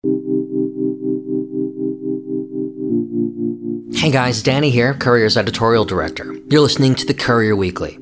Hey guys, Danny here, Courier's editorial director. You're listening to the Courier Weekly.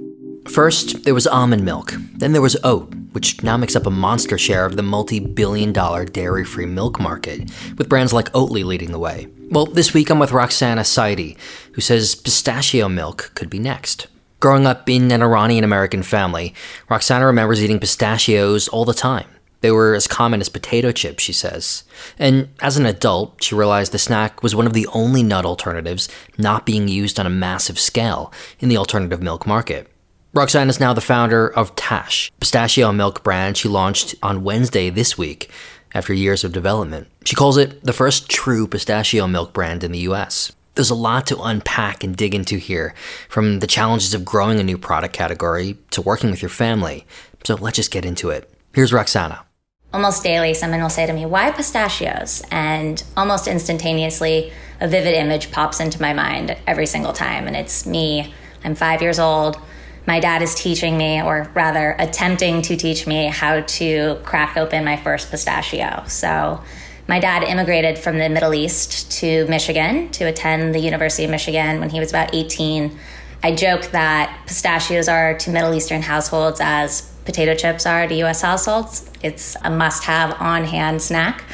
First, there was almond milk. Then there was oat, which now makes up a monster share of the multi billion dollar dairy free milk market, with brands like Oatly leading the way. Well, this week I'm with Roxana Saidi, who says pistachio milk could be next. Growing up in an Iranian American family, Roxana remembers eating pistachios all the time. They were as common as potato chips, she says. And as an adult, she realized the snack was one of the only nut alternatives not being used on a massive scale in the alternative milk market. Roxana is now the founder of Tash, pistachio milk brand she launched on Wednesday this week after years of development. She calls it the first true pistachio milk brand in the US. There's a lot to unpack and dig into here, from the challenges of growing a new product category to working with your family. So let's just get into it. Here's Roxana. Almost daily, someone will say to me, Why pistachios? And almost instantaneously, a vivid image pops into my mind every single time. And it's me. I'm five years old my dad is teaching me, or rather attempting to teach me, how to crack open my first pistachio. So, my dad immigrated from the Middle East to Michigan to attend the University of Michigan when he was about 18. I joke that pistachios are to Middle Eastern households as potato chips are to US households. It's a must have on hand snack.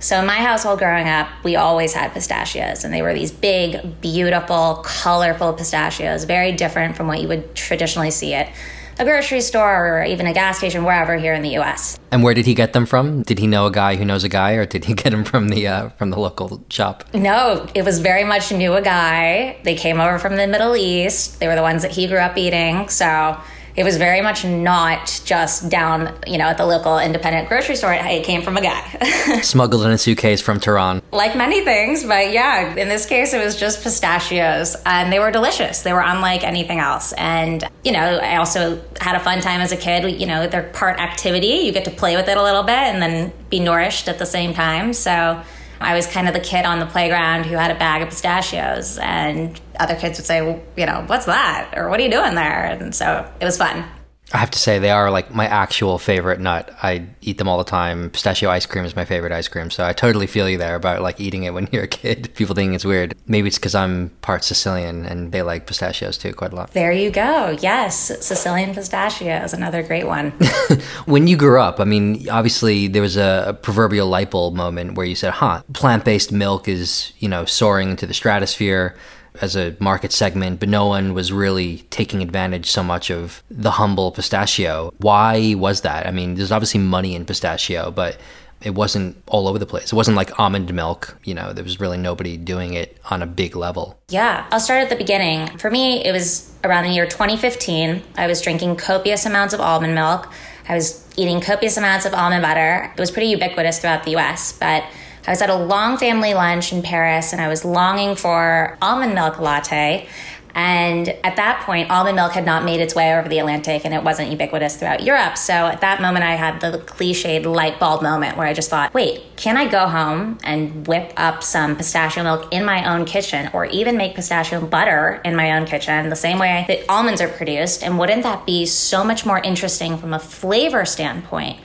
So, in my household growing up, we always had pistachios, and they were these big, beautiful, colorful pistachios, very different from what you would traditionally see at a grocery store or even a gas station, wherever here in the U.S. And where did he get them from? Did he know a guy who knows a guy, or did he get them from the uh, from the local shop? No, it was very much knew a guy. They came over from the Middle East. They were the ones that he grew up eating, so it was very much not just down, you know, at the local independent grocery store. It came from a guy. Smuggled in a suitcase from Tehran. Like many things, but yeah, in this case, it was just pistachios. And they were delicious. They were unlike anything else. And, you know, I also had a fun time as a kid. You know, they're part activity. You get to play with it a little bit and then be nourished at the same time. So, I was kind of the kid on the playground who had a bag of pistachios, and other kids would say, well, you know, what's that? Or what are you doing there? And so it was fun. I have to say they are like my actual favorite nut. I eat them all the time. Pistachio ice cream is my favorite ice cream, so I totally feel you there about like eating it when you're a kid. People think it's weird. Maybe it's because I'm part Sicilian and they like pistachios too quite a lot. There you go. Yes, Sicilian pistachios, another great one. when you grew up, I mean, obviously there was a, a proverbial light bulb moment where you said, "Huh, plant-based milk is you know soaring into the stratosphere." As a market segment, but no one was really taking advantage so much of the humble pistachio. Why was that? I mean, there's obviously money in pistachio, but it wasn't all over the place. It wasn't like almond milk, you know, there was really nobody doing it on a big level. Yeah, I'll start at the beginning. For me, it was around the year 2015. I was drinking copious amounts of almond milk. I was eating copious amounts of almond butter. It was pretty ubiquitous throughout the US, but I was at a long family lunch in Paris and I was longing for almond milk latte. And at that point, almond milk had not made its way over the Atlantic and it wasn't ubiquitous throughout Europe. So at that moment, I had the cliched light bulb moment where I just thought, wait, can I go home and whip up some pistachio milk in my own kitchen or even make pistachio butter in my own kitchen the same way that almonds are produced? And wouldn't that be so much more interesting from a flavor standpoint?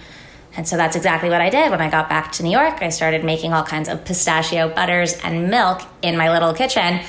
And so that's exactly what I did when I got back to New York. I started making all kinds of pistachio butters and milk in my little kitchen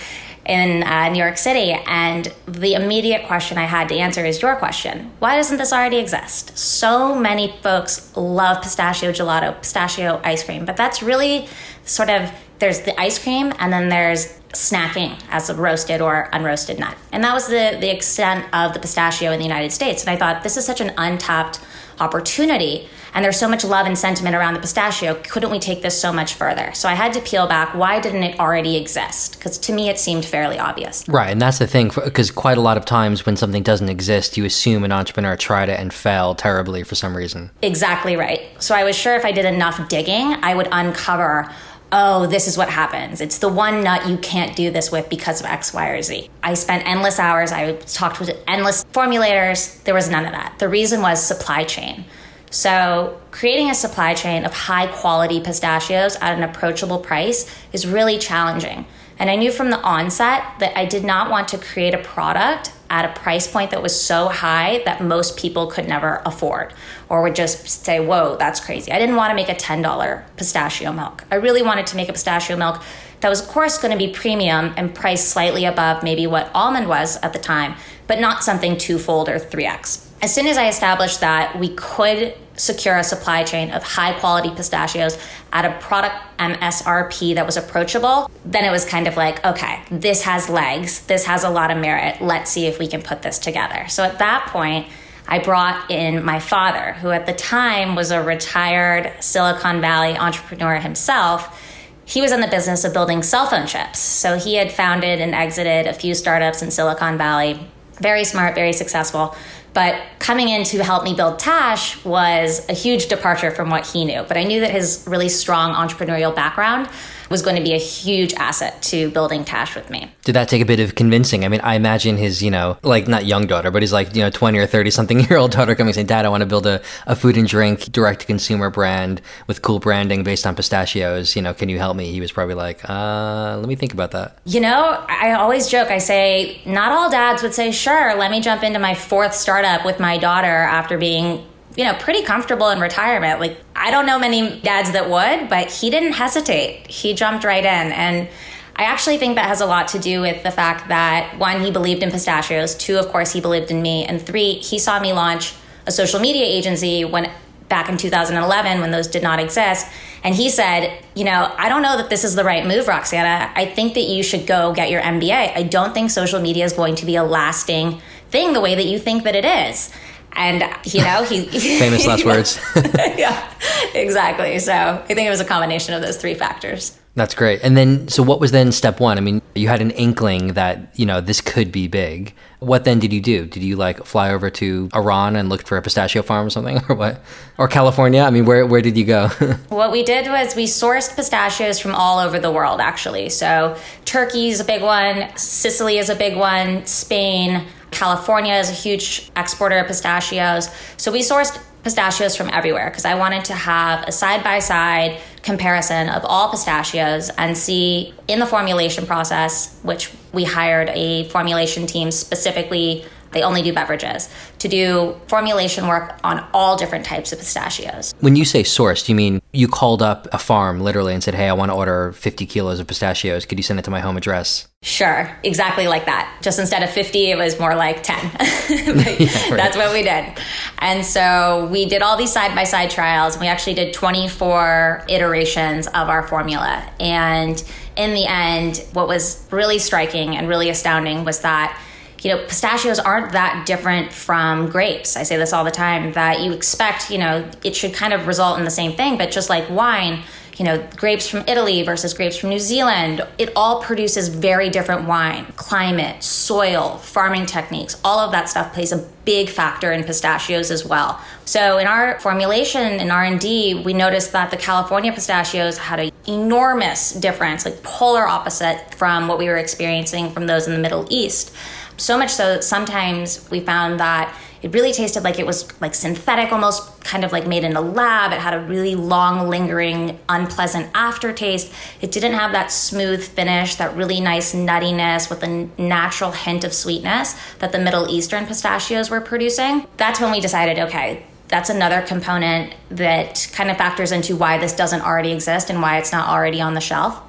in uh, New York City. And the immediate question I had to answer is your question Why doesn't this already exist? So many folks love pistachio gelato, pistachio ice cream, but that's really sort of there's the ice cream and then there's snacking as a roasted or unroasted nut. And that was the, the extent of the pistachio in the United States. And I thought this is such an untapped opportunity and there's so much love and sentiment around the pistachio. Couldn't we take this so much further? So I had to peel back. Why didn't it already exist? Because to me, it seemed fairly obvious. Right. And that's the thing, because quite a lot of times when something doesn't exist, you assume an entrepreneur tried it and failed terribly for some reason. Exactly right. So I was sure if I did enough digging, I would uncover oh, this is what happens. It's the one nut you can't do this with because of X, Y, or Z. I spent endless hours. I talked with endless formulators. There was none of that. The reason was supply chain. So, creating a supply chain of high quality pistachios at an approachable price is really challenging. And I knew from the onset that I did not want to create a product at a price point that was so high that most people could never afford or would just say, whoa, that's crazy. I didn't want to make a $10 pistachio milk. I really wanted to make a pistachio milk that was, of course, going to be premium and priced slightly above maybe what almond was at the time, but not something twofold or 3x. As soon as I established that we could secure a supply chain of high quality pistachios at a product MSRP that was approachable, then it was kind of like, okay, this has legs, this has a lot of merit. Let's see if we can put this together. So at that point, I brought in my father, who at the time was a retired Silicon Valley entrepreneur himself. He was in the business of building cell phone chips. So he had founded and exited a few startups in Silicon Valley. Very smart, very successful. But coming in to help me build Tash was a huge departure from what he knew. But I knew that his really strong entrepreneurial background was going to be a huge asset to building Tash with me. Did that take a bit of convincing? I mean, I imagine his, you know, like not young daughter, but his like, you know, 20 or 30 something year old daughter coming saying, Dad, I want to build a, a food and drink direct to consumer brand with cool branding based on pistachios. You know, can you help me? He was probably like, uh, let me think about that. You know, I always joke, I say, not all dads would say, sure, let me jump into my fourth startup with my daughter after being you know, pretty comfortable in retirement. Like, I don't know many dads that would, but he didn't hesitate. He jumped right in. And I actually think that has a lot to do with the fact that one, he believed in pistachios. Two, of course, he believed in me. And three, he saw me launch a social media agency when back in 2011 when those did not exist. And he said, You know, I don't know that this is the right move, Roxana. I think that you should go get your MBA. I don't think social media is going to be a lasting thing the way that you think that it is and you know he famous last words. Yeah exactly. So i think it was a combination of those three factors. That's great. And then so what was then step one? I mean you had an inkling that you know this could be big. What then did you do? Did you like fly over to iran and look for a pistachio farm or something or what? Or california? I mean where, where did you go? What we did was we sourced pistachios from all over the world actually. So turkey is a big one sicily is a big one spain California is a huge exporter of pistachios. So we sourced pistachios from everywhere because I wanted to have a side by side comparison of all pistachios and see in the formulation process, which we hired a formulation team specifically they only do beverages to do formulation work on all different types of pistachios. When you say sourced, you mean you called up a farm literally and said, Hey, I want to order 50 kilos of pistachios. Could you send it to my home address? Sure, exactly like that. Just instead of 50, it was more like 10. yeah, right. That's what we did. And so we did all these side by side trials. We actually did 24 iterations of our formula. And in the end, what was really striking and really astounding was that you know, pistachios aren't that different from grapes. I say this all the time that you expect, you know, it should kind of result in the same thing, but just like wine, you know, grapes from Italy versus grapes from New Zealand, it all produces very different wine. Climate, soil, farming techniques, all of that stuff plays a big factor in pistachios as well. So in our formulation in R&D, we noticed that the California pistachios had an enormous difference, like polar opposite from what we were experiencing from those in the Middle East. So much so that sometimes we found that it really tasted like it was like synthetic, almost kind of like made in a lab. It had a really long, lingering, unpleasant aftertaste. It didn't have that smooth finish, that really nice nuttiness with a natural hint of sweetness that the Middle Eastern pistachios were producing. That's when we decided okay, that's another component that kind of factors into why this doesn't already exist and why it's not already on the shelf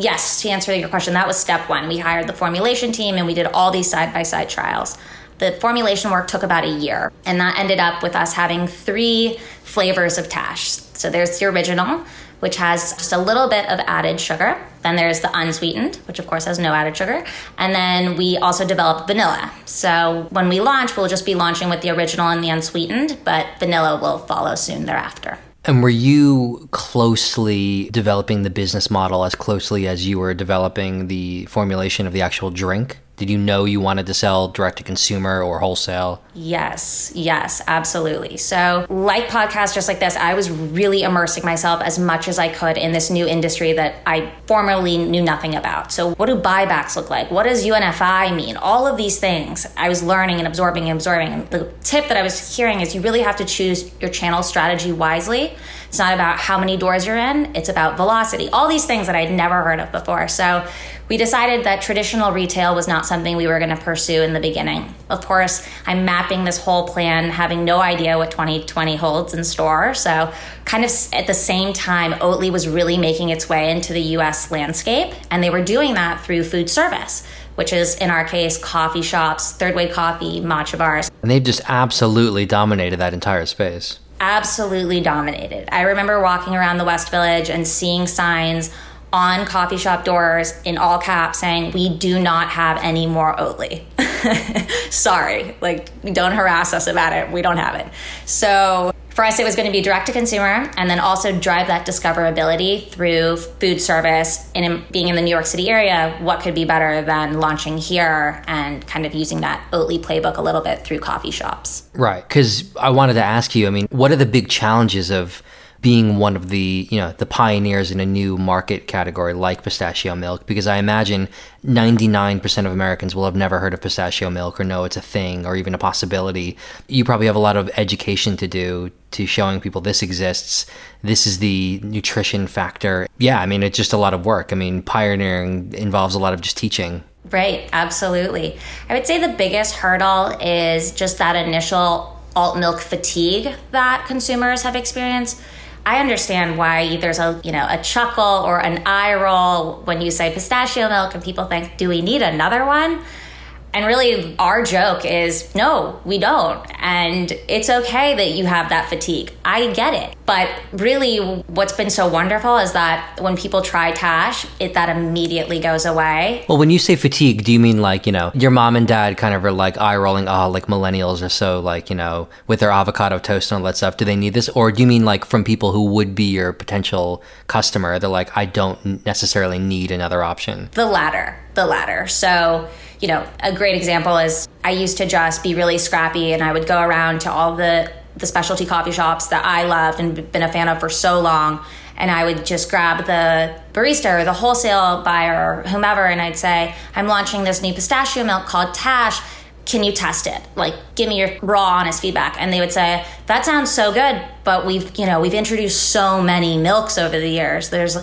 yes, to answer your question, that was step one. We hired the formulation team and we did all these side by side trials. The formulation work took about a year, and that ended up with us having three flavors of Tash. So there's the original, which has just a little bit of added sugar. Then there's the unsweetened, which of course has no added sugar. And then we also developed vanilla. So when we launch, we'll just be launching with the original and the unsweetened, but vanilla will follow soon thereafter. And were you closely developing the business model as closely as you were developing the formulation of the actual drink? Did you know you wanted to sell direct to consumer or wholesale? Yes, yes, absolutely. So, like podcasts just like this, I was really immersing myself as much as I could in this new industry that I formerly knew nothing about. So, what do buybacks look like? What does UNFI mean? All of these things I was learning and absorbing and absorbing. And the tip that I was hearing is you really have to choose your channel strategy wisely It's not about how many doors you're in, it's about velocity. All these things that I'd never heard of before. So we decided that traditional retail was not something we were going to pursue in the beginning. Of course, I'm mapping this whole plan, having no idea what 2020 holds in store. So, kind of at the same time, Oatly was really making its way into the US landscape, and they were doing that through food service which is in our case coffee shops, third wave coffee, matcha bars. And they've just absolutely dominated that entire space. Absolutely dominated. I remember walking around the West Village and seeing signs on coffee shop doors in all caps saying, We do not have any more Oatly. Sorry, like, don't harass us about it. We don't have it. So, for us, it was going to be direct to consumer and then also drive that discoverability through food service. And in, being in the New York City area, what could be better than launching here and kind of using that Oatly playbook a little bit through coffee shops? Right. Because I wanted to ask you, I mean, what are the big challenges of being one of the you know the pioneers in a new market category like pistachio milk because I imagine 99% of Americans will have never heard of pistachio milk or know it's a thing or even a possibility. You probably have a lot of education to do to showing people this exists. This is the nutrition factor. Yeah, I mean it's just a lot of work. I mean pioneering involves a lot of just teaching. Right, absolutely. I would say the biggest hurdle is just that initial alt milk fatigue that consumers have experienced I understand why there's a you know a chuckle or an eye roll when you say pistachio milk and people think, do we need another one? And really, our joke is no, we don't. And it's okay that you have that fatigue. I get it. But really, what's been so wonderful is that when people try Tash, it that immediately goes away. Well, when you say fatigue, do you mean like, you know, your mom and dad kind of are like eye rolling, oh, ah, like millennials are so like, you know, with their avocado toast and all that stuff. Do they need this? Or do you mean like from people who would be your potential customer? They're like, I don't necessarily need another option? The latter. The latter. So, you know, a great example is I used to just be really scrappy and I would go around to all the the specialty coffee shops that I loved and been a fan of for so long and I would just grab the barista or the wholesale buyer or whomever and I'd say, "I'm launching this new pistachio milk called Tash. Can you test it? Like give me your raw honest feedback." And they would say, "That sounds so good, but we've, you know, we've introduced so many milks over the years. There's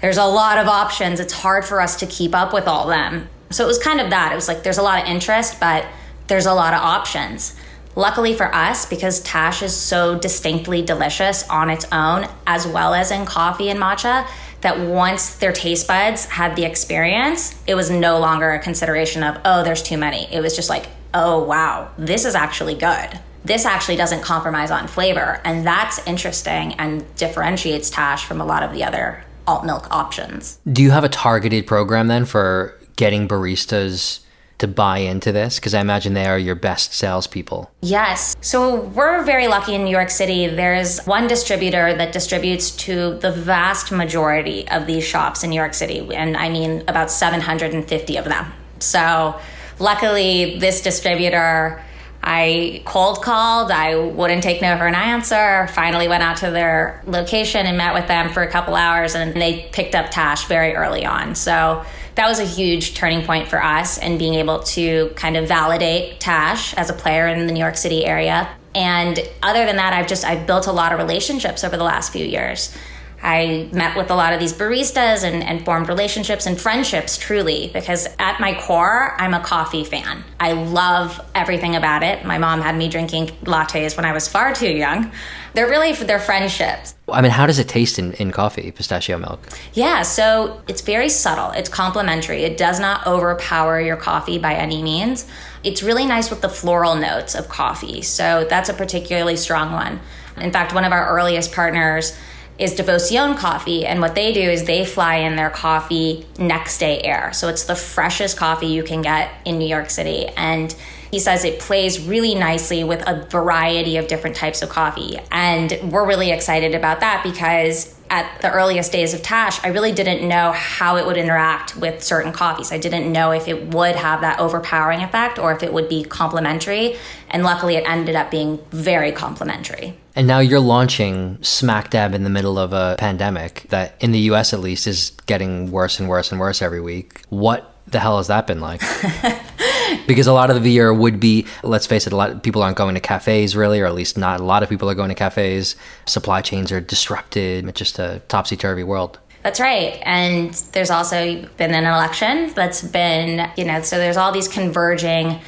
there's a lot of options. It's hard for us to keep up with all them." So it was kind of that. It was like there's a lot of interest, but there's a lot of options. Luckily for us, because Tash is so distinctly delicious on its own, as well as in coffee and matcha, that once their taste buds had the experience, it was no longer a consideration of, oh, there's too many. It was just like, oh, wow, this is actually good. This actually doesn't compromise on flavor. And that's interesting and differentiates Tash from a lot of the other alt milk options. Do you have a targeted program then for getting baristas to buy into this? Because I imagine they are your best salespeople. Yes. So we're very lucky in New York City. There's one distributor that distributes to the vast majority of these shops in New York City. And I mean about 750 of them. So luckily, this distributor. I cold called. I wouldn't take no for an answer. Finally went out to their location and met with them for a couple hours, and they picked up Tash very early on. So that was a huge turning point for us and being able to kind of validate Tash as a player in the New York City area. And other than that, I've just I've built a lot of relationships over the last few years. I met with a lot of these baristas and, and, formed relationships and friendships truly because at my core, I'm a coffee fan. I love everything about it. My mom had me drinking lattes when I was far too young. They're really they're friendships. I mean, how does it taste in, in coffee, pistachio milk? Yeah, so it's very subtle. It's complementary. It does not overpower your coffee by any means. It's really nice with the floral notes of coffee. So that's a particularly strong one. In fact, one of our earliest partners is Devoción Coffee. And what they do is they fly in their coffee next day air. So it's the freshest coffee you can get in New York City. And he says it plays really nicely with a variety of different types of coffee. And we're really excited about that because at the earliest days of Tash, I really didn't know how it would interact with certain coffees. I didn't know if it would have that overpowering effect or if it would be complementary. And luckily, it ended up being very complementary. And now you're launching smack dab in the middle of a pandemic that, in the US at least, is getting worse and worse and worse every week. What the hell has that been like? because a lot of the year would be, let's face it, a lot of people aren't going to cafes really, or at least not a lot of people are going to cafes. Supply chains are disrupted. It's just a topsy turvy world. That's right. And there's also been an election that's been, you know, so there's all these converging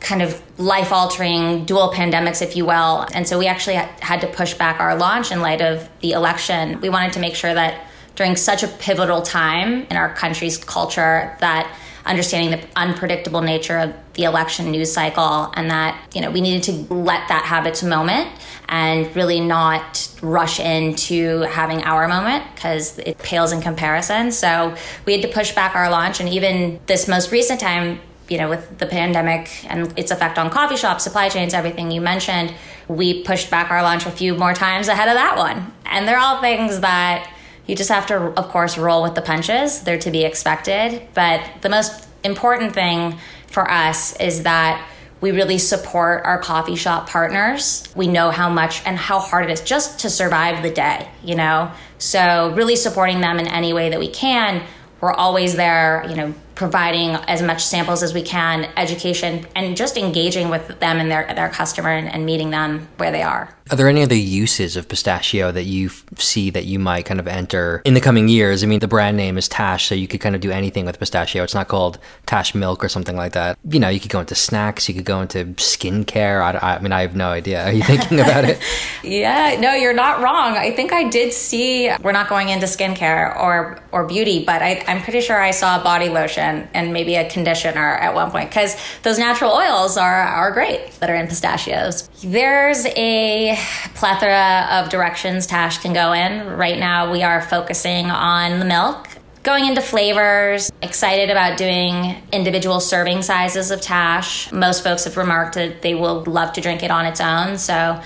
kind of life altering dual pandemics, if you will. And so we actually had to push back our launch in light of the election. We wanted to make sure that during such a pivotal time in our country's culture that understanding the unpredictable nature of the election news cycle and that you know we needed to let that have its moment and really not rush into having our moment because it pales in comparison. So we had to push back our launch and even this most recent time you know with the pandemic and its effect on coffee shops supply chains everything you mentioned we pushed back our launch a few more times ahead of that one. And they're all things that you just have to, of course, roll with the punches. They're to be expected. But the most important thing for us is that we really support our coffee shop partners. We know how much and how hard it is just to survive the day, you know? So, really supporting them in any way that we can. We're always there, you know, providing as much samples as we can, education, and just engaging with them and their, their customer and, and meeting them where they are. Are there any other uses of pistachio that you see that you might kind of enter in the coming years? I mean, the brand name is Tash, so you could kind of do anything with pistachio. It's not called Tash Milk or something like that. You know, you could go into snacks, you could go into skincare. I, I mean, I have no idea. Are you thinking about it? yeah, no, you're not wrong. I think I did see. We're not going into skincare or or beauty, but I, I'm pretty sure I saw body lotion and maybe a conditioner at one point because those natural oils are are great that are in pistachios. There's a plethora of directions Tash can go in. Right now, we are focusing on the milk. Going into flavors, excited about doing individual serving sizes of Tash. Most folks have remarked that they will love to drink it on its own. So,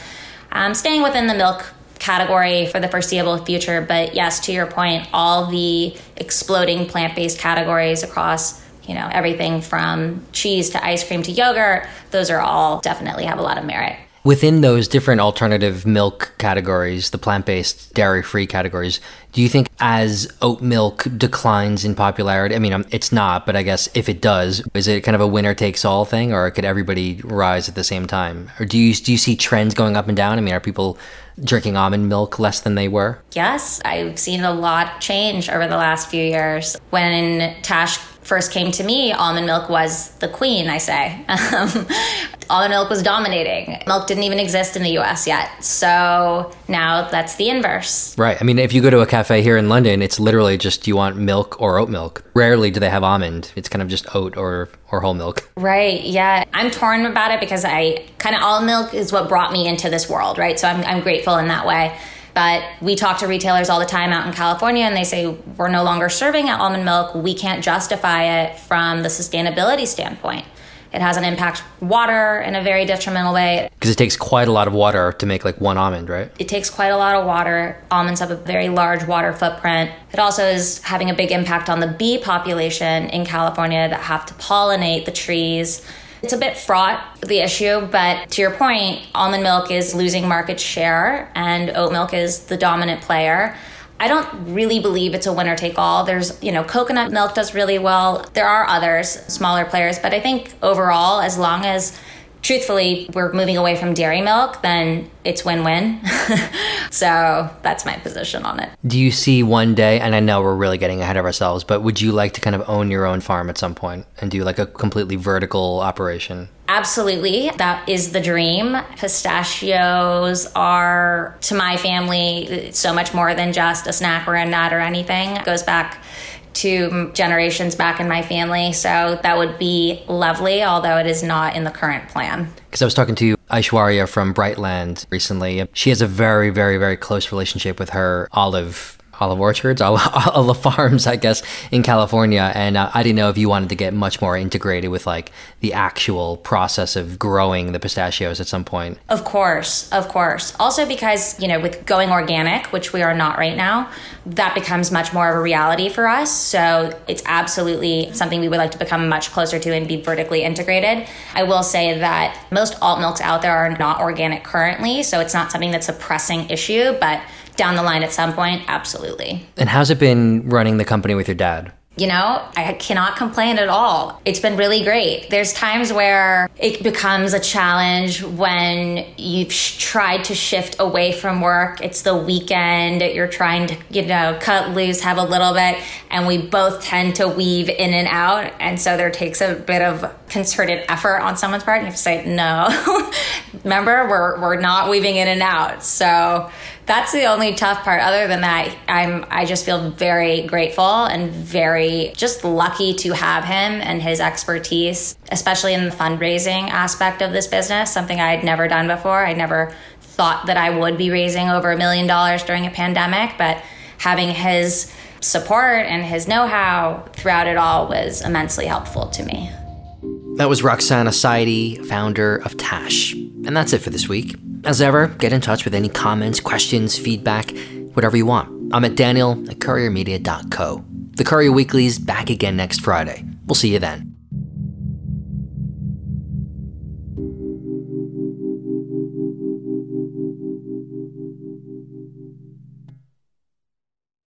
um, staying within the milk category for the foreseeable future. But yes, to your point, all the exploding plant based categories across you know everything from cheese to ice cream to yogurt those are all definitely have a lot of merit Within those different alternative milk categories, the plant based, dairy free categories, do you think as oat milk declines in popularity? I mean, um, it's not, but I guess if it does, is it kind of a winner takes all thing or could everybody rise at the same time? Or do you, do you see trends going up and down? I mean, are people drinking almond milk less than they were? Yes, I've seen a lot change over the last few years. When Tash first came to me, almond milk was the queen, I say. Um, almond milk was dominating. Milk didn't even exist in the US yet. So now that's the inverse. Right. I mean, if you go to a cafe here in London, it's literally just do you want milk or oat milk? Rarely do they have almond. It's kind of just oat or or whole milk. Right. Yeah. I'm torn about it because I kind of almond milk is what brought me into this world, right? So I'm I'm grateful in that way. But we talk to retailers all the time out in California and they say, we're no longer serving almond milk. We can't justify it from the sustainability standpoint. It has an impact water in a very detrimental way. Because it takes quite a lot of water to make like one almond, right? It takes quite a lot of water. Almonds have a very large water footprint. It also is having a big impact on the bee population in California that have to pollinate the trees it's a bit fraught, the issue, but to your point, almond milk is losing market share and oat milk is the dominant player. I don't really believe it's a winner take all. There's, you know, coconut milk does really well. There are others, smaller players, but I think overall, as long as truthfully we're moving away from dairy milk, then it's win win. so that's my position on it. Do you see one day, and I know we're really getting ahead of ourselves, but would you like to kind of own your own farm at some point and do like a completely vertical operation? Absolutely. That is the dream. Pistachios are, to my family, so much more than just a snack or a nut or anything. It goes back to generations back in my family. So that would be lovely, although it is not in the current plan. Because I was talking to Aishwarya from Brightland recently. She has a very, very, very close relationship with her olive olive orchards, olive farms, I guess, in California. And uh, I didn't know if you wanted to get much more integrated with like the actual process of growing the pistachios at some point. Of course, of course. Also because, you know, with going organic, which we are not right now, that becomes much more of a reality for us. So it's absolutely something we would like to become much closer to and be vertically integrated. I will say that most alt milks out there are not organic currently, so it's not something that's a pressing issue, but down the line at some point, absolutely. And how's it been running the company with your dad? you know, I cannot complain at all. It's been really great. There's times where it becomes a challenge when you've sh- tried to shift away from work. It's the weekend, you're trying to, you know, cut loose, have a little bit, and we both tend to weave in and out. And so there takes a bit of concerted effort on someone's part. You have to say, no, remember, we're, we're not weaving in and out. So, that's the only tough part. Other than that, I'm I just feel very grateful and very just lucky to have him and his expertise, especially in the fundraising aspect of this business, something I had never done before. I never thought that I would be raising over a million dollars during a pandemic, but having his support and his know-how throughout it all was immensely helpful to me. That was Roxana Saidi, founder of Tash. And that's it for this week. As ever, get in touch with any comments, questions, feedback, whatever you want. I'm at daniel at couriermedia.co. The Courier Weekly is back again next Friday. We'll see you then.